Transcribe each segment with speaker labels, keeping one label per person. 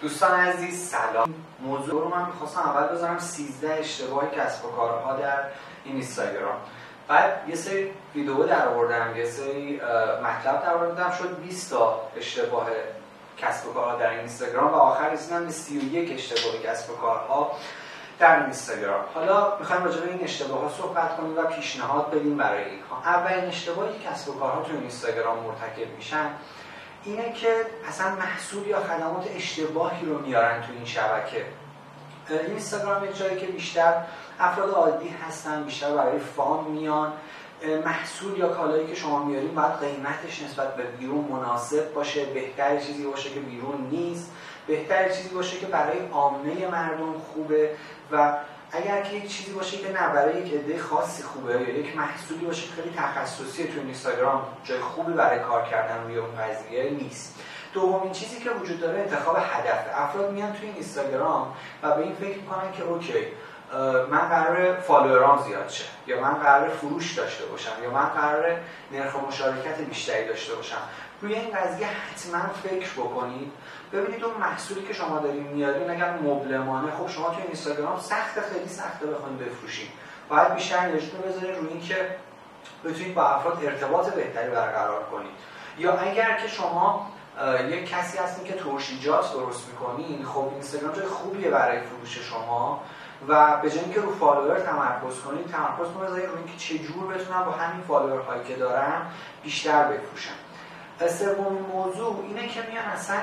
Speaker 1: دوستان عزیز سلام. موضوع رو من می‌خواستم اول بذارم 13 اشتباه کسب و کارها در این اینستاگرام. بعد یه سری ویدیو در آوردم یه سری مطلب در آوردم. شد 20 تا اشتباه کسب و کارها در اینستاگرام و آخر رسیدم به 31 اشتباه کسب و کارها در اینستاگرام. حالا می‌خوایم راجع به این اشتباه ها صحبت کنیم و پیشنهاد بدیم برای اینها. اولین اشتباهی که کسب و کارها تو اینستاگرام مرتکب میشن اینه که اصلا محصول یا خدمات اشتباهی رو میارن تو این شبکه. اینستاگرام یک جایی که بیشتر افراد عادی هستن بیشتر برای فام میان. محصول یا کالایی که شما میاریم باید قیمتش نسبت به بیرون مناسب باشه بهتر چیزی باشه که بیرون نیست بهتر چیزی باشه که برای عامه مردم خوبه و اگر که یک چیزی باشه که نه برای یک عده خاصی خوبه یا یک محصولی باشه خیلی تخصصی تو اینستاگرام جای خوبی برای کار کردن روی اون قضیه نیست. دومین چیزی که وجود داره انتخاب هدف. افراد میان توی اینستاگرام و به این فکر می‌کنن که اوکی من قرار فالوورام زیاد شه یا من قرار فروش داشته باشم یا من قرار نرخ مشارکت بیشتری داشته باشم. روی این قضیه حتما فکر بکنید. ببینید اون محصولی که شما دارین میارین اگر مبلمانه خب شما توی اینستاگرام سخت خیلی سخته بخواید بفروشید باید بیشتر انرژیتون بذارید روی اینکه بتونید با افراد ارتباط بهتری برقرار کنید. یا اگر که شما یک کسی هستین که ترشیجات درست می‌کنین خب اینستاگرام جای خوبیه برای فروش شما و به جای اینکه رو فالوور تمرکز کنید تمرکز کنید روی اینکه چجور بتونم با همین فالوورهایی که دارم بیشتر بفروشم سومین موضوع اینه که میان اصلا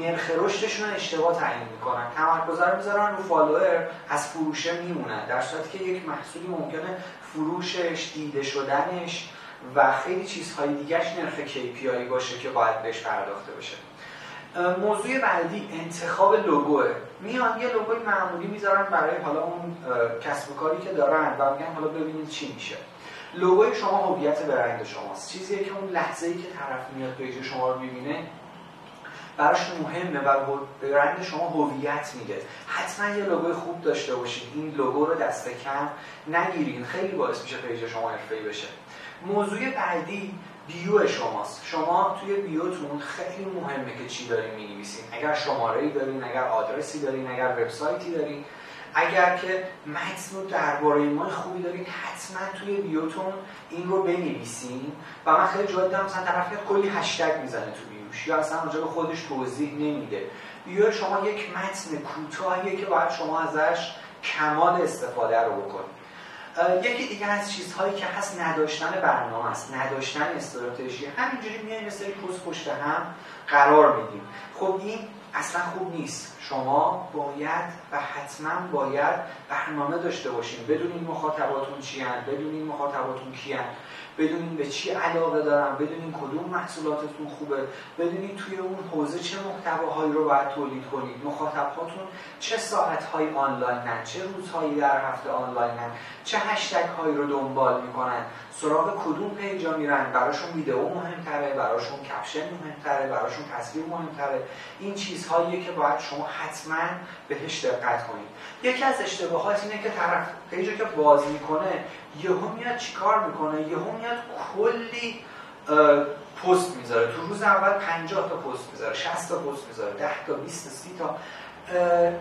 Speaker 1: نرخ رشدشون رو اشتباه تعیین می‌کنن. تمرکز رو می‌ذارن رو فالوور از فروشه میمونن. در صورتی که یک محصولی ممکنه فروشش دیده شدنش و خیلی چیزهای دیگهش نرخ KPI باشه که باید بهش پرداخته بشه. موضوع بعدی انتخاب لوگوه. میان یه لوگوی معمولی می‌ذارن برای حالا اون کسب و کاری که دارن و میگن حالا ببینید چی میشه. لوگوی شما هویت برند شماست. چیزی که اون لحظه ای که طرف میاد پیج شما رو می‌بینه براش مهمه و برند شما هویت میده حتما یه لوگوی خوب داشته باشید این لوگو رو دست کم نگیرین. خیلی باعث میشه پیج شما حرفه‌ای بشه. موضوع بعدی بیو شماست. شما توی بیوتون خیلی مهمه که چی دارین می‌نویسین. اگر شماره ای دارین اگر آدرسی دارین اگر وبسایتی دارین. اگر که متن رو درباره ما خوبی دارین حتما توی بیوتون این رو بنویسین. و من خیلی جایی دارم مثلا طرف کلی هشتگ می‌زنه تو بیوش یا اصلا اونجا به خودش توضیح نمیده. بیو شما یک متن کوتاهیه که باید شما ازش کمال استفاده رو بکنید. یکی دیگه از چیزهایی که هست نداشتن برنامه است. نداشتن استراتژی همینجوری میایم یه سری پست پشت هم قرار میدیم خب این اصلا خوب نیست. شما باید و حتما باید برنامه داشته باشین. بدونین مخاطباتون چی هن بدونین مخاطباتون هن بدونین به چی علاقه دارن بدونین کدوم محصولاتتون خوبه بدونین توی اون حوزه چه محتواهایی رو باید تولید کنید مخاطباتون چه ساعتهایی آنلاینن چه روزهایی در هفته آنلاینن چه هشتگ هایی رو دنبال می‌کنن سراغ کدوم پیجا میرن براشون ویدئو مهمتره براشون کپشن مهمتره براشون تصویر مهمتره این چیزهاییه که باید شما حتما بهش دقت کنید. یکی از اشتباهات اینه که طرف پیجو که باز می‌کنه یهو میاد چیکار می‌کنه یهو میاد کلی پست می‌ذاره. تو روز اول 50 تا پست می‌ذاره 60 تا پست می‌ذاره 10 تا 20 تا 30 تا.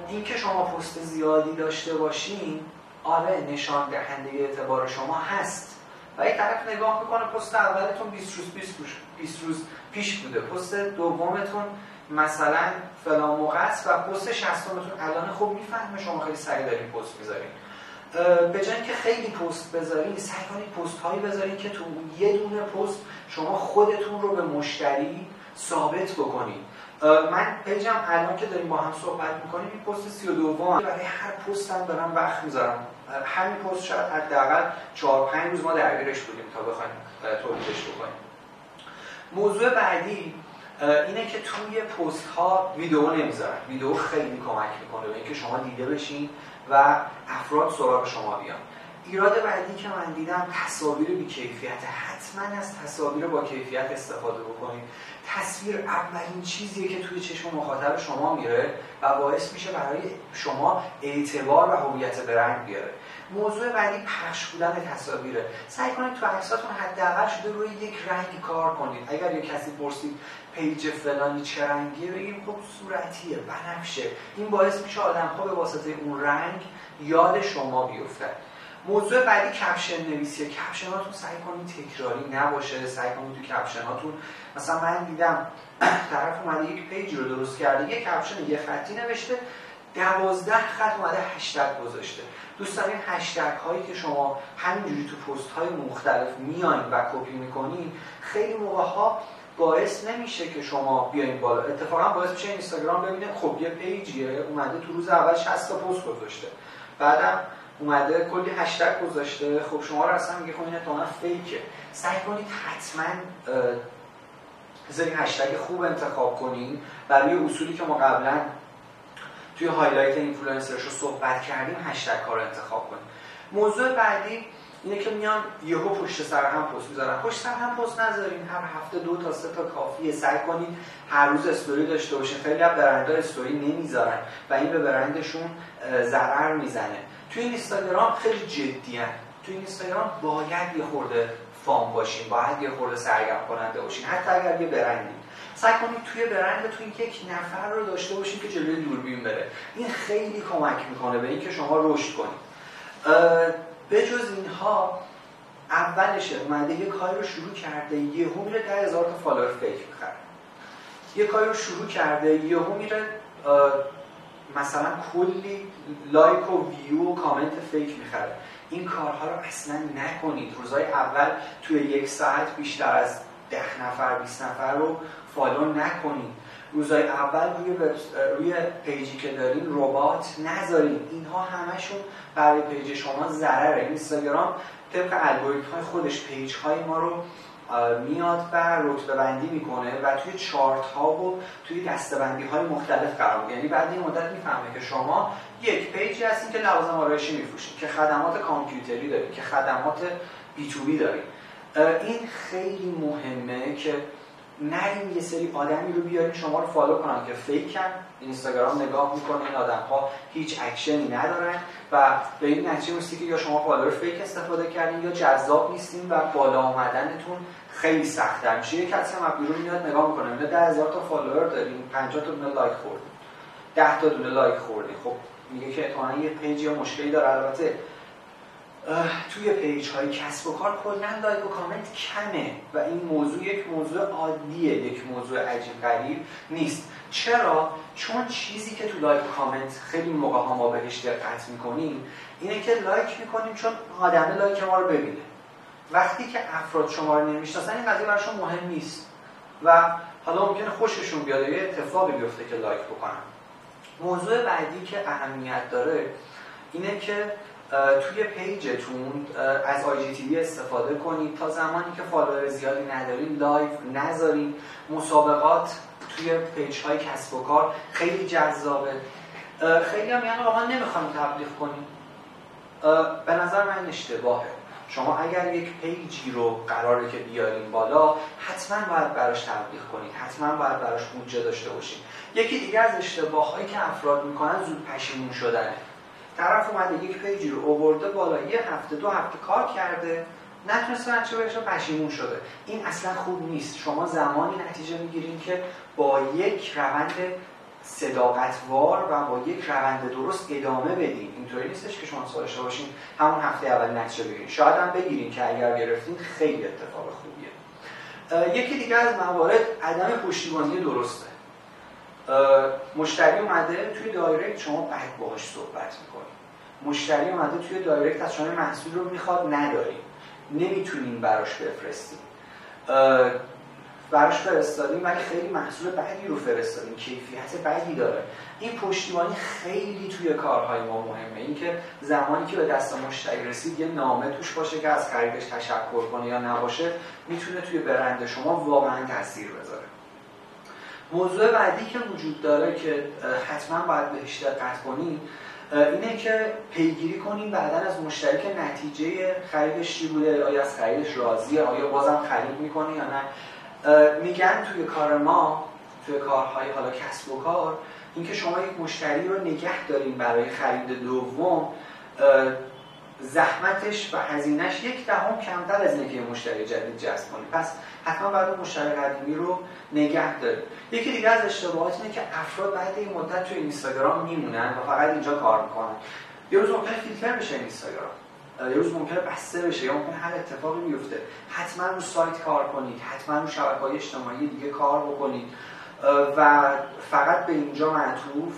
Speaker 1: این که شما پست زیادی داشته باشین آره نشان دهنده اعتبار شما هست. و یک طرف نگاه می‌کنه پست اولتون 20 روز 20 روز پیش بوده. پست دومتون مثلا فلان موقع است و پست 60 الان خوب می‌فهمه شما خیلی سریع دارین پست می‌ذارین به که خیلی پست بذارین سعی کنید پست هایی بذارین که تو یه دونه پست شما خودتون رو به مشتری ثابت بکنید من پیجم الان که داریم با هم صحبت می‌کنیم این پست 32 برای هر پست هم دارم وقت می‌ذارم. همین پست شاید حداقل 4 5 روز ما درگیرش بودیم تا بخوایم تولیدش بکنیم. موضوع بعدی اینه که توی پست ها ویدیو نمی‌ذارن ویدیو خیلی کمک می‌کنه به اینکه شما دیده بشین. و افراد سراغ شما بیان. ایراد بعدی که من دیدم تصاویر بی کیفیت حتما از تصاویر با کیفیت استفاده بکنید. تصویر اولین چیزیه که توی چشم مخاطب شما میره و باعث میشه برای شما اعتبار و هویت برند بیاره. موضوع بعدی پخش بودن تصاویره. سعی کنید تو عکساتون حداقل شده روی یک رنگ کار کنید. اگر یک کسی پرسید پیج فلانی چه رنگیه بگیم خب صورتیه بنفشه. این باعث میشه آدم ها به واسطه اون رنگ یاد شما بیفتن موضوع بعدی کپشن نویسیه. کپشناتون سعی کنید تکراری نباشه. سعی کنید تو کپشناتون مثلا من دیدم طرف اومده یک پیج رو درست کرده. یک کپشن یه خطی نوشته. دوازده خط اومده هشتگ گذاشته. دوستان این هشتگ هایی که شما همینجوری تو پست های مختلف میاین و کپی می‌کنین خیلی موقع ها باعث نمیشه که شما بیاین بالا. اتفاقا باعث میشه اینستاگرام ببینه خب یه پیجیه اومده تو روز اول 60 تا پست گذاشته. بعدم اومده کلی هشتگ گذاشته. خب شما رو اصلا میگه خب این احتمالاً fake ه. سعی کنید حتما بذارین هشتگ خوب انتخاب کنین. برای اصولی که ما قبلا توی highlight influencer ش رو صحبت کردیم هشتگ ها رو انتخاب کنیم. موضوع بعدی اینه که میان یهو پشت سر هم پست می‌ذارن پشت سر هم پست نذارین هر هفته دو تا سه تا کافیه. سعی کنید هر روز استوری داشته باشین. خیلی از برندها استوری نمی‌ذارن و این به برندشون ضرر می‌زنه. توی اینستاگرام خیلی جدی هن. توی اینستاگرام باید یه خورده فام باشین باید یه خورده سرگرم کننده باشین. حتی اگر یه برندی سعی کنید توی برندتون یک نفر رو داشته باشین که جلوی دوربین بره. این خیلی کمک می‌کنه به اینکه شما رشد کنید. به جز اینها اولشه اومده یه کاری رو شروع کرده یهو میره ده هزار تا فالوور فیک می‌خره یه کاری رو شروع کرده یهو میره مثلا کلی لایک و ویو و کامنت fake می‌خره. این کارها رو اصلا نکنید. روزای اول توی یک ساعت بیشتر از ده نفر 20 نفر رو فالو نکنید روزای اول روی, روی پیجی که دارین ربات نذارین. اینها همشون برای پیج شما ضرره. اینستاگرام طبق الگوریتم های خودش پیج های ما رو میاد و رتبه بندی می‌کنه و توی چارت ها و توی دسته‌بندی های مختلف قرار یعنی بعد این مدت می‌فهمه که شما یک page ی هستین که لوازم آرایشی میفروشین که خدمات کامپیوتری دارین که خدمات B2B دارین. این خیلی مهمه که نریم یه سری آدمی رو بیارین شما رو follow کنن که فیکن اینستاگرام نگاه می‌کنه این آدم ها هیچ اکشنی ندارن و به این نتیجه می‌رسی که یا شما فالوور fake استفاده کردین یا جذاب نیستین و بالا آمدنتون خیلی سخته میشه. یک کسی هم بیرون میاد نگاه می‌کنه میاد ده هزار تا follower داریم 50 تا دونه like خوردیم 10 تا دونه like خوردیم خب میگه که احتمالاً یه page یا مشکلی داره. البته توی page های کسب و کار کلا like و کامنت کمه و این موضوع یک موضوع عادیه یک موضوع عجیب غریب نیست. چرا؟ چون چیزی که تو like و کامنت خیلی موقع ها ما بهش دقت می‌کنیم اینه که like می‌کنیم چون آدم like ما رو ببینه. وقتی که افراد شما رو نمی‌شناسن این قضیه براشون مهم نیست. و حالا ممکنه خوششون بیاد یه اتفاقی بیفته که like بکنن. موضوع بعدی که اهمیت داره اینه که توی page تون از آی استفاده کنید. تا زمانی که follower زیادی ندارین live نذارین مسابقات توی page های کسب و کار خیلی جذابه. خیلی هم یعنی واقعا نمی‌خوام تبلیغ کنیم. به نظر من اشتباهه. شما اگر یک پیجی رو قراره که بیارین بالا حتما باید براش تبلیغ کنید. حتما باید براش بودجه داشته باشید. یکی دیگه از اشتباه هایی که افراد می‌کنن زود پشیمون شدنه. طرف اومده یک پیجی رو اوورده بالا. یه هفته دو هفته کار کرده. نتونسته نتیجه بهش پشیمون شده. این اصلا خوب نیست. شما زمانی نتیجه می‌گیرین که با یک روند صداقتوار و با یک روند درست ادامه بدین. اینطوری نیستش که شما داشته باشین همون هفته اول نتیجه بگیرین. شاید هم بگیرین که اگر گرفتین خیلی اتفاق خوبیه. یکی دیگه از موارد عدم پشتیبانی درسته. مشتری اومده توی دایرکت شما بد باهاش صحبت می‌کنید مشتری اومده توی دایرکت از شما محصول رو می‌خواد نداریم نمی‌تونیم براش بفرستیم. براش فرستادیم ولی خیلی محصول بدی رو فرستادیم. کیفیت بدی داره. این پشتیبانی خیلی توی کارهای ما مهمه. اینکه زمانی که به دست مشتری رسید یه نامه توش باشه که از خریدش تشکر کنه یا نباشه می‌تونه توی برند شما واقعا تاثیر بذاره. موضوع بعدی که وجود داره که حتما باید بهش دقت کنیم اینه که پیگیری کنیم بعدا از مشتری که نتیجه خریدش چی بوده آیا از خریدش راضیه آیا بازم خرید می‌کنه یا نه. میگن توی کار ما توی کارهای حالا کسب و کار اینکه شما یک مشتری رو نگه داریم برای خرید دوم زحمتش و هزینهش یک دهم کمتر از اینکه مشتری جدید جذب کنید پس حتما باید مشتری قدیمی رو نگه دارید یکی دیگه از اشتباهات اینه که افراد بعد این مدت توی اینستاگرام میمونن و فقط اینجا کار می‌کنن. یه روز ممکنه فیلتر بشه اینستاگرام. یه روز ممکنه بسته بشه یا ممکنه هر اتفاقی بیفته. حتما رو سایت کار کنید. حتما رو شبکه های اجتماعی دیگه کار بکنید. و فقط به اینجا معطوف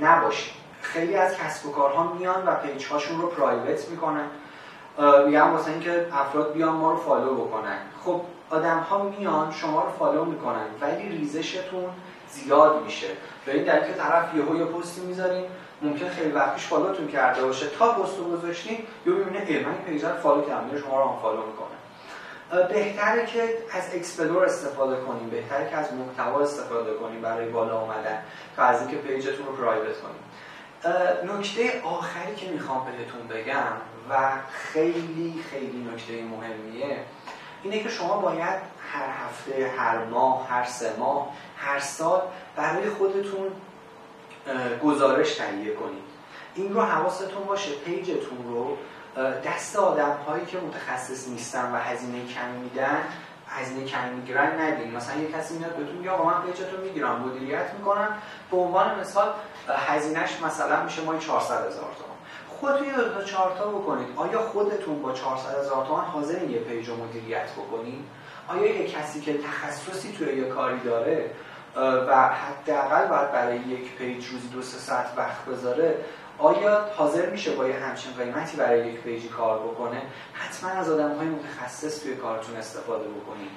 Speaker 1: نباشید. خیلی از کسب و کارها میان و page هاشون رو private می‌کنن. میگم واسه اینکه افراد بیان ما رو follow بکنن. خب آدم ها میان شما رو follow می‌کنن ولی ریزشتون زیاد میشه. به این دلیل که طرف یهو یه پستی می‌ذاریم ممکن خیلی وقتش follow تون کرده باشه. تا پست رو گذاشتین یا ببینه ای من page رو follow کردم شما رو هم follow می‌کنه بهتره که از explore استفاده کنیم. بهتره که از محتوا استفاده کنیم برای بالا اومدن تا از اینکه page تون رو private کنیم. نکته آخری که می‌خوام بهتون بگم و خیلی خیلی نکته مهمیه اینه که شما باید هر هفته، هر ماه، هر سه ماه، هر سال برای خودتون گزارش تهیه کنید. این رو حواستون باشه page تون رو. دست آدم هایی که متخصص نیستن و هزینه کمی میدن هزینه کمی می‌گیرن ندین. مثلا یه کسی میاد بهتون میگه آقا من page تون می‌گیرم مدیریت می‌کنم. به عنوان مثال هزینهش مثلا میشه ماهی 400 هزار تومان. خودتون یه دو تا چارتا بکنید. آیا خودتون با 400 هزار تومان حاضرین یه page رو مدیریت بکنید آیا یه کسی که تخصصی توی یه کاری داره و حداقل باید برای یک page روزی دو سه ساعت وقت بذاره آیا حاضر میشه با یه همچین قیمتی برای یک page ی کار بکنه؟ حتما از آدم های متخصص توی کارتون استفاده بکنید.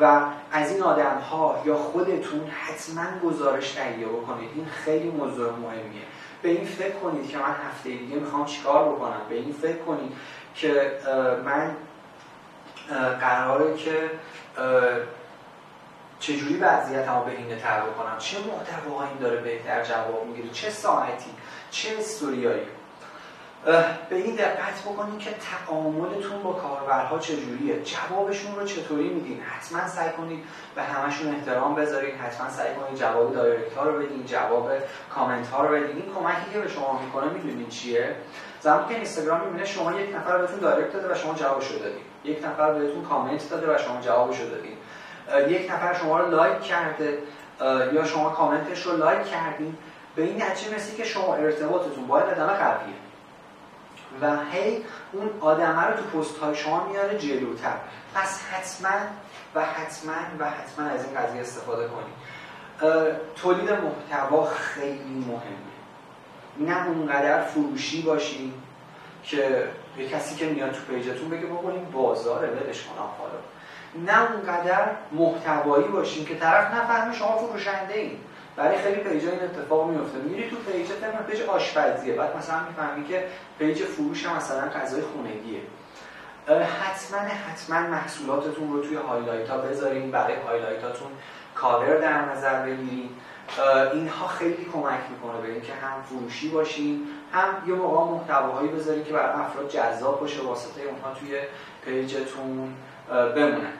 Speaker 1: و از این آدم ها یا خودتون حتما گزارش تهیه بکنید. این خیلی موضوع مهمیه. به این فکر کنید که من هفته دیگه می‌خوام چیکار بکنم. به این فکر کنید که من قراره که چجوری وضعیت ها به این تر بکنم چه محتوایی داره بهتر جواب می‌گیره چه ساعتی؟ چه استوریایی؟ به این دقت بکنید که تعاملتون با کاربرها چجوریه؟ جوابشون رو چطوری میدین؟ حتما سعی کنید به همشون احترام بذارید حتما سعی کنید جواب دایرکت ها رو بدین جواب کامنت ها رو بدین. این کمکی که به شما می‌کنه می‌دونید چیه؟ زمانی که اینستاگرام می‌بینه شما یک نفر بهتون direct داده و شما جوابش رو دادید یک نفر بهتون کامنت داده و شما جوابش رو دادید یک نفر شما رو like کرده یا شما کامنتش رو like کردین. به این نتیجه می‌رسه که شما ارتباطتون با این آدم قویه و هی اون آدمه رو تو پست های شما میاره جلوتر. پس حتما و حتما و حتما از این قضیه استفاده کنید تولید محتوا خیلی مهمه. نه اونقدر فروشی باشین که یه کسی که میاد تو page تون بگه این بازاره ولش کنم حالا نه اونقدر محتوایی باشین که طرف نفهمه شما فروشنده‌این برای خیلی page ا این اتفاق میفته. میری تو پیج ترم پیج آشپزیه. بعد مثلا می‌فهمی که page فروش مثلا غذای خونگیه. حتما حتما محصولاتتون رو توی highlight ها بذارین برای highlight اتون cover در نظر بگیرین. اینها خیلی کمک می‌کنه به اینکه هم فروشی باشین هم یه موقع محتواهایی بذارین که برای افراد جذاب باشه واسطه اونها توی پیجتون بمونن.